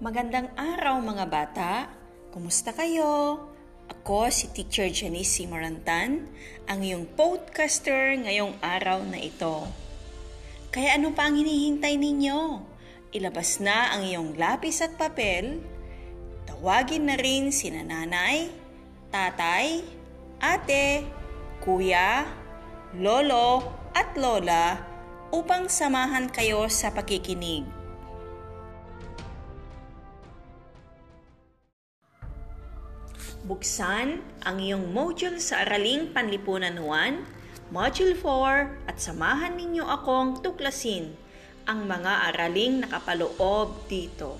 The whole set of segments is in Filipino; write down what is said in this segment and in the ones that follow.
Magandang araw mga bata! Kumusta kayo? Ako si Teacher Janice Simarantan, ang iyong podcaster ngayong araw na ito. Kaya ano pa ang hinihintay ninyo? Ilabas na ang iyong lapis at papel, tawagin na rin si nanay, tatay, ate, kuya, lolo at lola upang samahan kayo sa pakikinig. Buksan ang iyong module sa Araling Panlipunan 1, Module 4 at samahan ninyo akong tuklasin ang mga araling nakapaloob dito.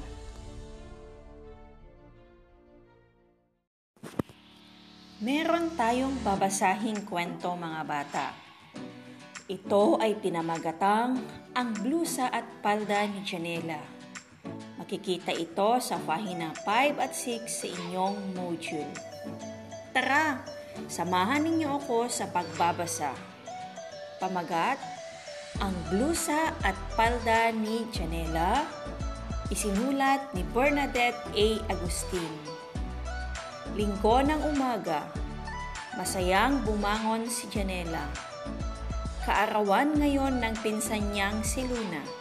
Meron tayong babasahing kwento mga bata. Ito ay pinamagatang ang blusa at palda ni Janela Makikita ito sa pahina 5 at 6 sa inyong module. Tara, samahan ninyo ako sa pagbabasa. Pamagat, ang blusa at palda ni Janela, isinulat ni Bernadette A. Agustin. Linggo ng umaga, masayang bumangon si Janela. Kaarawan ngayon ng pinsan niyang si Luna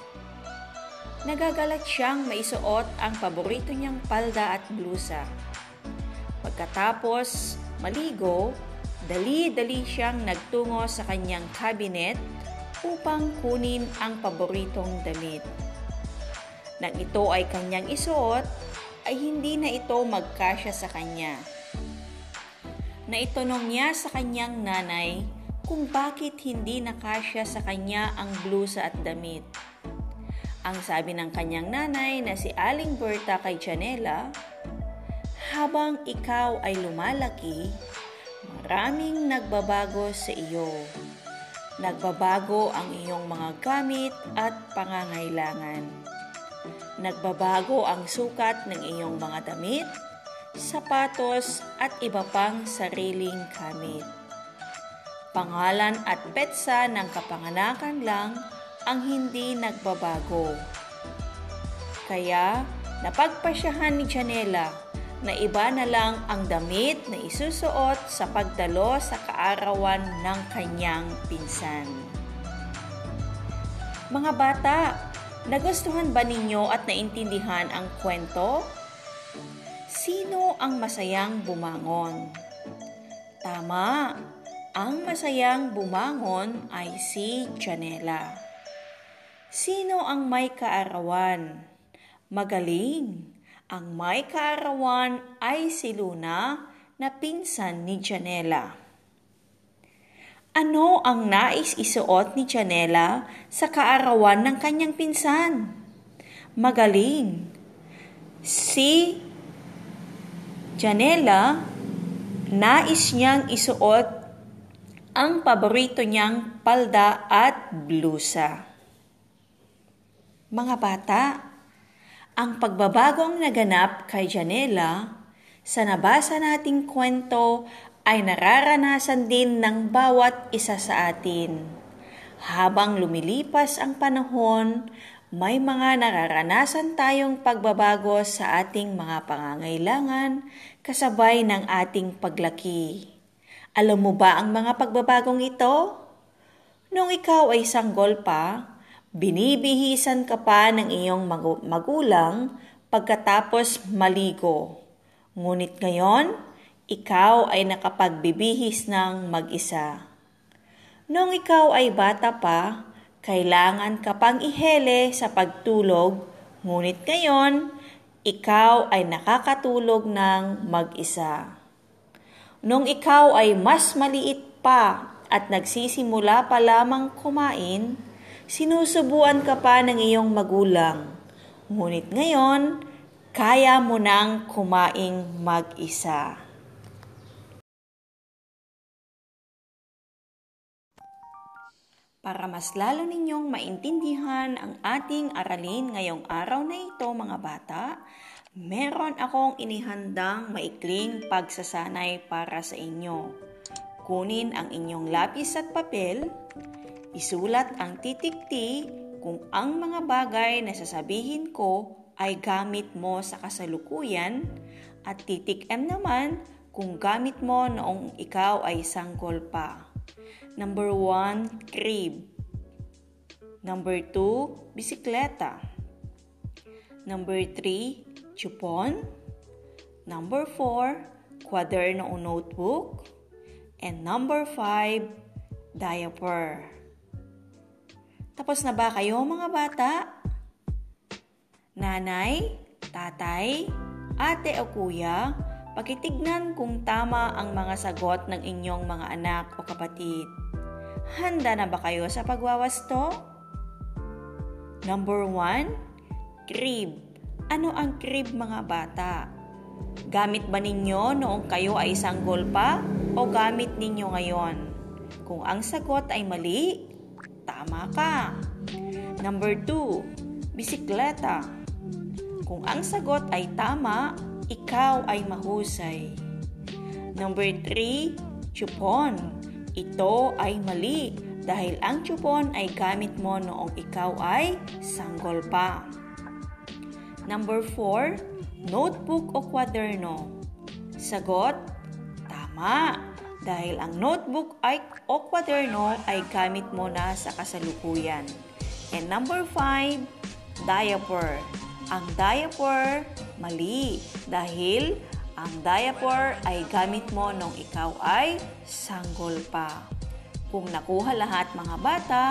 nagagalat siyang maisuot ang paborito niyang palda at blusa. Pagkatapos maligo, dali-dali siyang nagtungo sa kanyang cabinet upang kunin ang paboritong damit. Nang ito ay kanyang isuot, ay hindi na ito magkasya sa kanya. Naitanong niya sa kanyang nanay kung bakit hindi nakasya sa kanya ang blusa at damit. Ang sabi ng kanyang nanay na si Aling Berta kay Janela, habang ikaw ay lumalaki, maraming nagbabago sa iyo. Nagbabago ang iyong mga gamit at pangangailangan. Nagbabago ang sukat ng iyong mga damit, sapatos at iba pang sariling gamit. Pangalan at petsa ng kapanganakan lang ang hindi nagbabago. Kaya napagpasyahan ni Janela na iba na lang ang damit na isusuot sa pagdalo sa kaarawan ng kanyang pinsan. Mga bata, nagustuhan ba ninyo at naintindihan ang kwento? Sino ang masayang bumangon? Tama, ang masayang bumangon ay si Janela. Sino ang may kaarawan? Magaling! Ang may kaarawan ay si Luna na pinsan ni Janela. Ano ang nais isuot ni Janela sa kaarawan ng kanyang pinsan? Magaling! Si Janela, nais niyang isuot ang paborito niyang palda at blusa. Mga bata, ang pagbabagong naganap kay Janela sa nabasa nating kwento ay nararanasan din ng bawat isa sa atin. Habang lumilipas ang panahon, may mga nararanasan tayong pagbabago sa ating mga pangangailangan kasabay ng ating paglaki. Alam mo ba ang mga pagbabagong ito? Nung ikaw ay sanggol pa, Binibihisan ka pa ng iyong magulang pagkatapos maligo. Ngunit ngayon, ikaw ay nakapagbibihis ng mag-isa. Nung ikaw ay bata pa, kailangan ka pang ihele sa pagtulog, ngunit ngayon, ikaw ay nakakatulog ng mag-isa. Nung ikaw ay mas maliit pa at nagsisimula pa lamang kumain, sinusubuan ka pa ng iyong magulang. Ngunit ngayon, kaya mo nang kumaing mag-isa. Para mas lalo ninyong maintindihan ang ating aralin ngayong araw na ito mga bata, meron akong inihandang maikling pagsasanay para sa inyo. Kunin ang inyong lapis at papel, Isulat ang titikti kung ang mga bagay na sasabihin ko ay gamit mo sa kasalukuyan at titik-M naman kung gamit mo noong ikaw ay sanggol pa. Number 1, crib. Number 2, bisikleta. Number 3, chupon. Number 4, kwaderno o notebook. And number 5, diaper. Tapos na ba kayo mga bata? Nanay, tatay, ate o kuya, pakitignan kung tama ang mga sagot ng inyong mga anak o kapatid. Handa na ba kayo sa pagwawasto? Number 1, crib. Ano ang crib mga bata? Gamit ba ninyo noong kayo ay sanggol pa o gamit ninyo ngayon? Kung ang sagot ay mali, tama ka. Number 2, bisikleta. Kung ang sagot ay tama, ikaw ay mahusay. Number 3, chupon. Ito ay mali dahil ang chupon ay gamit mo noong ikaw ay sanggol pa. Number 4, notebook o kwaderno. Sagot, tama. Dahil ang notebook ay, o kwaderno ay gamit mo na sa kasalukuyan. And number 5, diaper. Ang diaper, mali. Dahil ang diaper ay gamit mo nung ikaw ay sanggol pa. Kung nakuha lahat mga bata,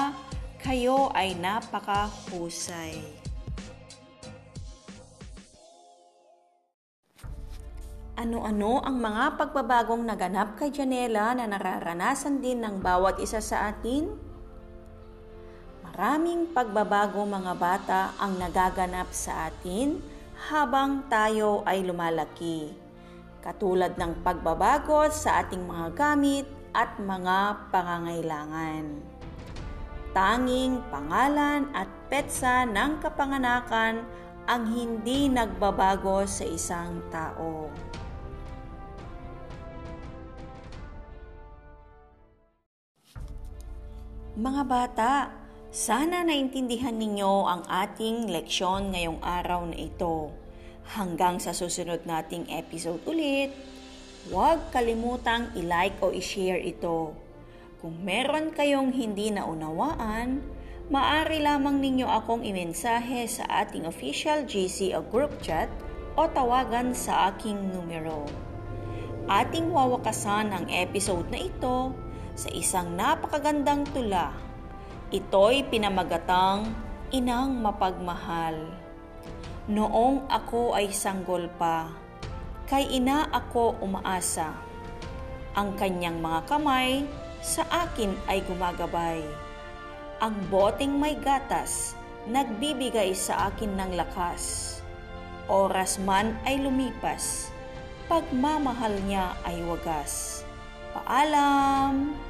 kayo ay napakahusay. Ano-ano ang mga pagbabagong naganap kay Janela na nararanasan din ng bawat isa sa atin? Maraming pagbabago mga bata ang nagaganap sa atin habang tayo ay lumalaki. Katulad ng pagbabago sa ating mga gamit at mga pangangailangan. Tanging pangalan at petsa ng kapanganakan ang hindi nagbabago sa isang tao. Mga bata, sana naintindihan ninyo ang ating leksyon ngayong araw na ito. Hanggang sa susunod nating episode ulit, huwag kalimutang i-like o i-share ito. Kung meron kayong hindi naunawaan, maaari lamang ninyo akong imensahe sa ating official GC o group chat o tawagan sa aking numero. Ating wawakasan ang episode na ito sa isang napakagandang tula. Ito'y pinamagatang Inang Mapagmahal. Noong ako ay sanggol pa, kay ina ako umaasa. Ang kanyang mga kamay sa akin ay gumagabay. Ang boteng may gatas, nagbibigay sa akin ng lakas. Oras man ay lumipas, pagmamahal niya ay wagas. Paalam!